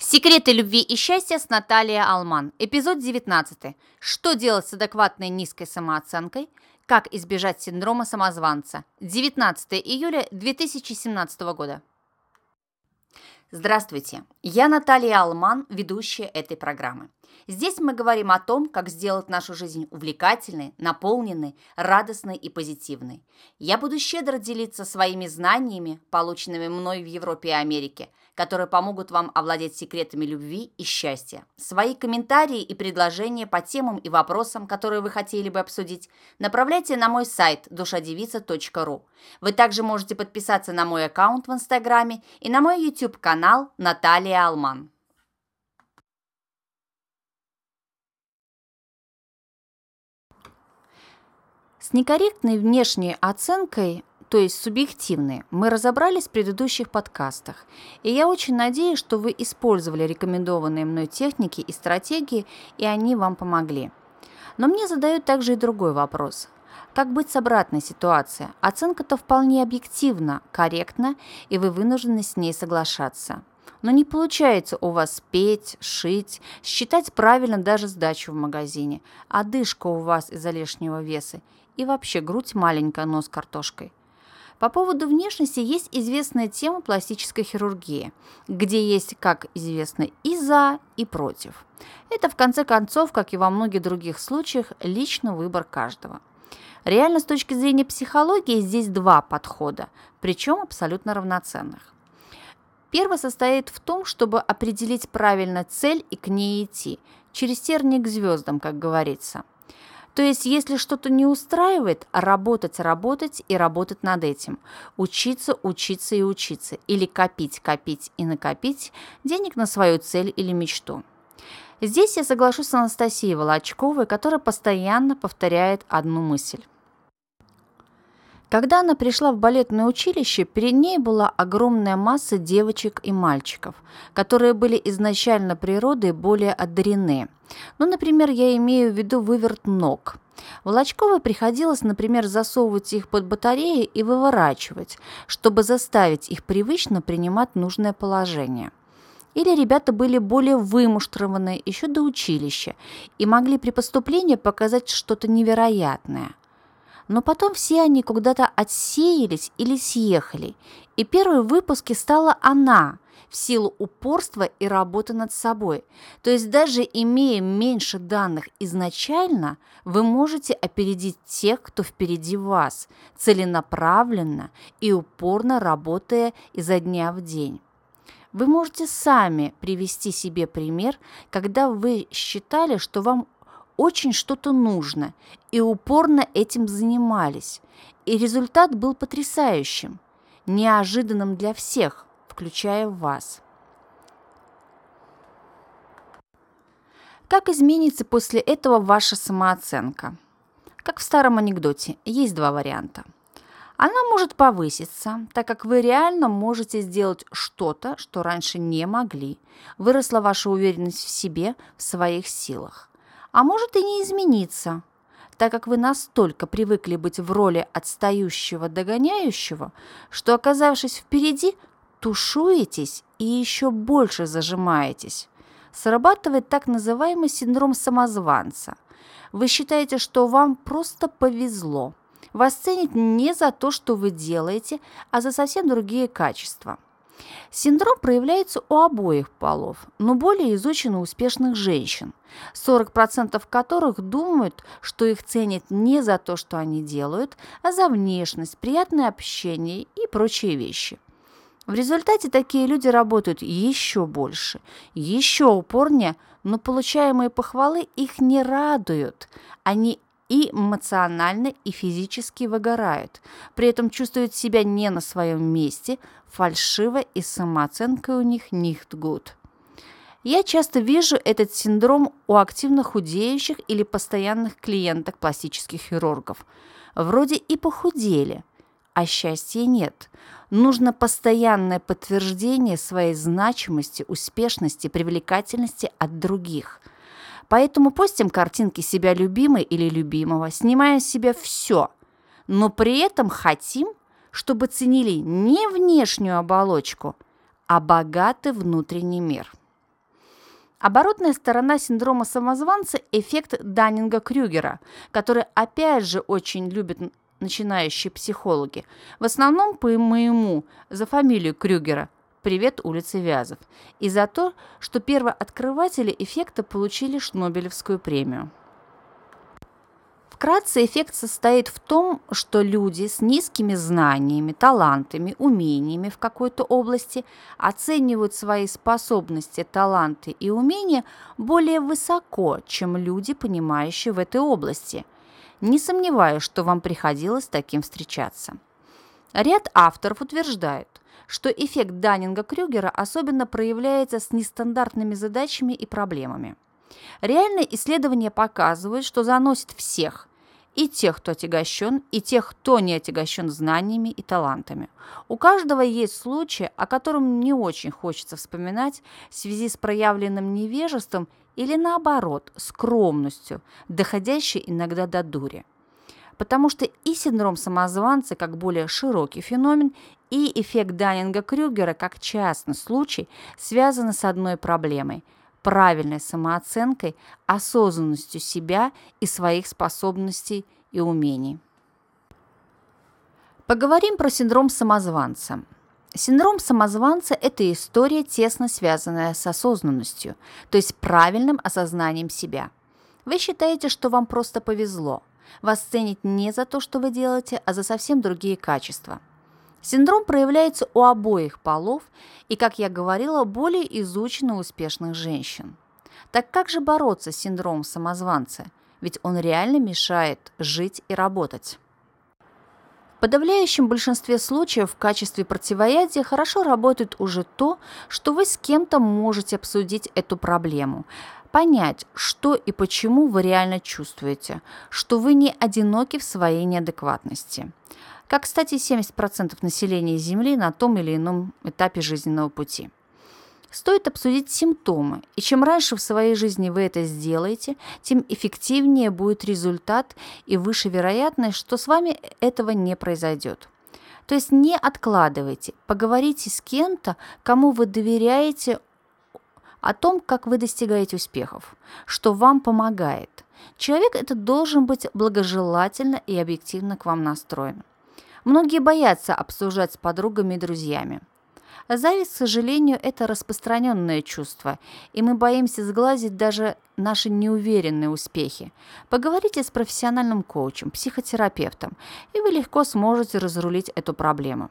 Секреты любви и счастья с Натальей Алман. Эпизод 19. Что делать с адекватной низкой самооценкой? Как избежать синдрома самозванца? 19 июля 2017 года. Здравствуйте, я Наталья Алман, ведущая этой программы. Здесь мы говорим о том, как сделать нашу жизнь увлекательной, наполненной, радостной и позитивной. Я буду щедро делиться своими знаниями, полученными мной в Европе и Америке, которые помогут вам овладеть секретами любви и счастья. Свои комментарии и предложения по темам и вопросам, которые вы хотели бы обсудить, направляйте на мой сайт душадевица.ру. Вы также можете подписаться на мой аккаунт в Инстаграме и на мой YouTube-канал Наталья Алман. С некорректной внешней оценкой, то есть субъективной, мы разобрались в предыдущих подкастах. И я очень надеюсь, что вы использовали рекомендованные мной техники и стратегии, и они вам помогли. Но мне задают также и другой вопрос. Как быть с обратной ситуацией? Оценка-то вполне объективна, корректна, и вы вынуждены с ней соглашаться. Но не получается у вас петь, шить, считать правильно даже сдачу в магазине. Одышка у вас из-за лишнего веса и вообще грудь маленькая, нос картошкой. По поводу внешности есть известная тема пластической хирургии, где есть, как известно, и за, и против. Это, в конце концов, как и во многих других случаях, лично выбор каждого. Реально, с точки зрения психологии, здесь два подхода, причем абсолютно равноценных. Первый состоит в том, чтобы определить правильно цель и к ней идти, через терник к звездам, как говорится – то есть, если что-то не устраивает, работать, работать и работать над этим. Учиться, учиться и учиться. Или копить, копить и накопить денег на свою цель или мечту. Здесь я соглашусь с Анастасией Волочковой, которая постоянно повторяет одну мысль. Когда она пришла в балетное училище, перед ней была огромная масса девочек и мальчиков, которые были изначально природой более одарены. Ну, например, я имею в виду выверт ног. Волочковой приходилось, например, засовывать их под батареи и выворачивать, чтобы заставить их привычно принимать нужное положение. Или ребята были более вымуштрованные еще до училища и могли при поступлении показать что-то невероятное – но потом все они куда-то отсеялись или съехали, и первой в выпуске стала она, в силу упорства и работы над собой. То есть даже имея меньше данных изначально, вы можете опередить тех, кто впереди вас, целенаправленно и упорно работая изо дня в день. Вы можете сами привести себе пример, когда вы считали, что вам очень что-то нужно и упорно этим занимались. И результат был потрясающим, неожиданным для всех, включая вас. Как изменится после этого ваша самооценка? Как в старом анекдоте, есть два варианта. Она может повыситься, так как вы реально можете сделать что-то, что раньше не могли. Выросла ваша уверенность в себе, в своих силах а может и не измениться, так как вы настолько привыкли быть в роли отстающего догоняющего, что, оказавшись впереди, тушуетесь и еще больше зажимаетесь. Срабатывает так называемый синдром самозванца. Вы считаете, что вам просто повезло. Вас ценят не за то, что вы делаете, а за совсем другие качества – Синдром проявляется у обоих полов, но более изучен у успешных женщин, 40% которых думают, что их ценят не за то, что они делают, а за внешность, приятное общение и прочие вещи. В результате такие люди работают еще больше, еще упорнее, но получаемые похвалы их не радуют. Они и эмоционально, и физически выгорают. При этом чувствуют себя не на своем месте, фальшиво и самооценка у них nicht gut. Я часто вижу этот синдром у активно худеющих или постоянных клиенток пластических хирургов. Вроде и похудели, а счастья нет. Нужно постоянное подтверждение своей значимости, успешности, привлекательности от других – Поэтому постим картинки себя любимой или любимого, снимая себя все, но при этом хотим, чтобы ценили не внешнюю оболочку, а богатый внутренний мир. Оборотная сторона синдрома самозванца – эффект Даннинга-Крюгера, который опять же очень любят начинающие психологи. В основном по моему, за фамилию Крюгера, привет улице Вязов, и за то, что первооткрыватели эффекта получили Шнобелевскую премию. Вкратце, эффект состоит в том, что люди с низкими знаниями, талантами, умениями в какой-то области оценивают свои способности, таланты и умения более высоко, чем люди, понимающие в этой области. Не сомневаюсь, что вам приходилось с таким встречаться. Ряд авторов утверждают, что эффект Даннинга-Крюгера особенно проявляется с нестандартными задачами и проблемами. Реальные исследования показывают, что заносит всех, и тех, кто отягощен, и тех, кто не отягощен знаниями и талантами. У каждого есть случаи, о котором не очень хочется вспоминать в связи с проявленным невежеством или наоборот, скромностью, доходящей иногда до дури. Потому что и синдром самозванца как более широкий феномен, и эффект Даннинга-Крюгера как частный случай связаны с одной проблемой – правильной самооценкой, осознанностью себя и своих способностей и умений. Поговорим про синдром самозванца. Синдром самозванца – это история, тесно связанная с осознанностью, то есть правильным осознанием себя. Вы считаете, что вам просто повезло. Вас ценят не за то, что вы делаете, а за совсем другие качества – Синдром проявляется у обоих полов и, как я говорила, более изучен у успешных женщин. Так как же бороться с синдромом самозванца? Ведь он реально мешает жить и работать. В подавляющем большинстве случаев в качестве противоядия хорошо работает уже то, что вы с кем-то можете обсудить эту проблему, понять, что и почему вы реально чувствуете, что вы не одиноки в своей неадекватности как, кстати, 70% населения Земли на том или ином этапе жизненного пути. Стоит обсудить симптомы, и чем раньше в своей жизни вы это сделаете, тем эффективнее будет результат и выше вероятность, что с вами этого не произойдет. То есть не откладывайте, поговорите с кем-то, кому вы доверяете о том, как вы достигаете успехов, что вам помогает. Человек этот должен быть благожелательно и объективно к вам настроен. Многие боятся обсуждать с подругами и друзьями. Зависть, к сожалению, это распространенное чувство, и мы боимся сглазить даже наши неуверенные успехи. Поговорите с профессиональным коучем, психотерапевтом, и вы легко сможете разрулить эту проблему.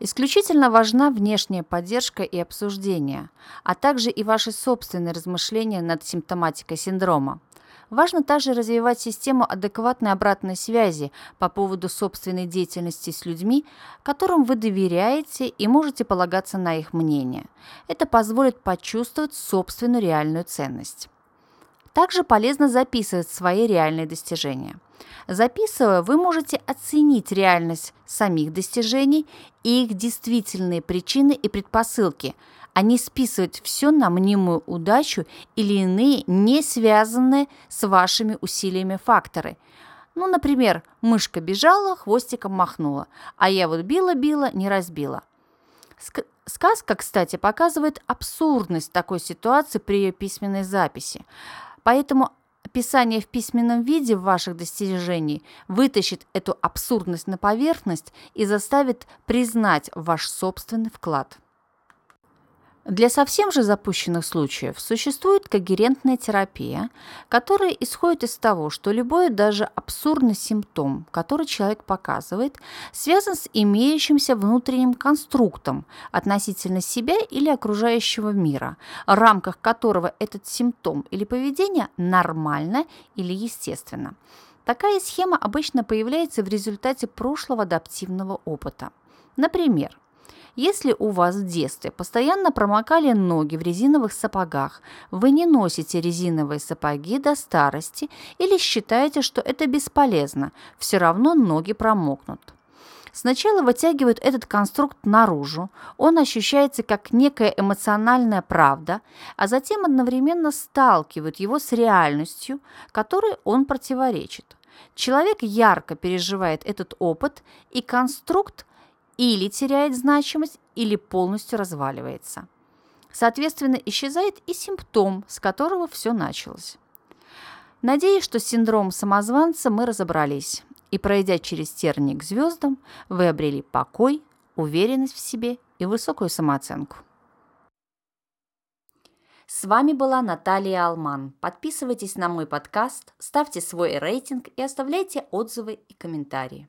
Исключительно важна внешняя поддержка и обсуждение, а также и ваши собственные размышления над симптоматикой синдрома. Важно также развивать систему адекватной обратной связи по поводу собственной деятельности с людьми, которым вы доверяете и можете полагаться на их мнение. Это позволит почувствовать собственную реальную ценность. Также полезно записывать свои реальные достижения. Записывая, вы можете оценить реальность самих достижений и их действительные причины и предпосылки – а не списывать все на мнимую удачу или иные не связанные с вашими усилиями факторы. Ну, например, мышка бежала, хвостиком махнула, а я вот била-била, не разбила. Сказка, кстати, показывает абсурдность такой ситуации при ее письменной записи. Поэтому описание в письменном виде ваших достижений вытащит эту абсурдность на поверхность и заставит признать ваш собственный вклад. Для совсем же запущенных случаев существует когерентная терапия, которая исходит из того, что любой даже абсурдный симптом, который человек показывает, связан с имеющимся внутренним конструктом относительно себя или окружающего мира, в рамках которого этот симптом или поведение нормально или естественно. Такая схема обычно появляется в результате прошлого адаптивного опыта. Например, если у вас в детстве постоянно промокали ноги в резиновых сапогах, вы не носите резиновые сапоги до старости или считаете, что это бесполезно, все равно ноги промокнут. Сначала вытягивают этот конструкт наружу, он ощущается как некая эмоциональная правда, а затем одновременно сталкивают его с реальностью, которой он противоречит. Человек ярко переживает этот опыт, и конструкт или теряет значимость, или полностью разваливается. Соответственно, исчезает и симптом, с которого все началось. Надеюсь, что с синдромом самозванца мы разобрались. И пройдя через тернии к звездам, вы обрели покой, уверенность в себе и высокую самооценку. С вами была Наталья Алман. Подписывайтесь на мой подкаст, ставьте свой рейтинг и оставляйте отзывы и комментарии.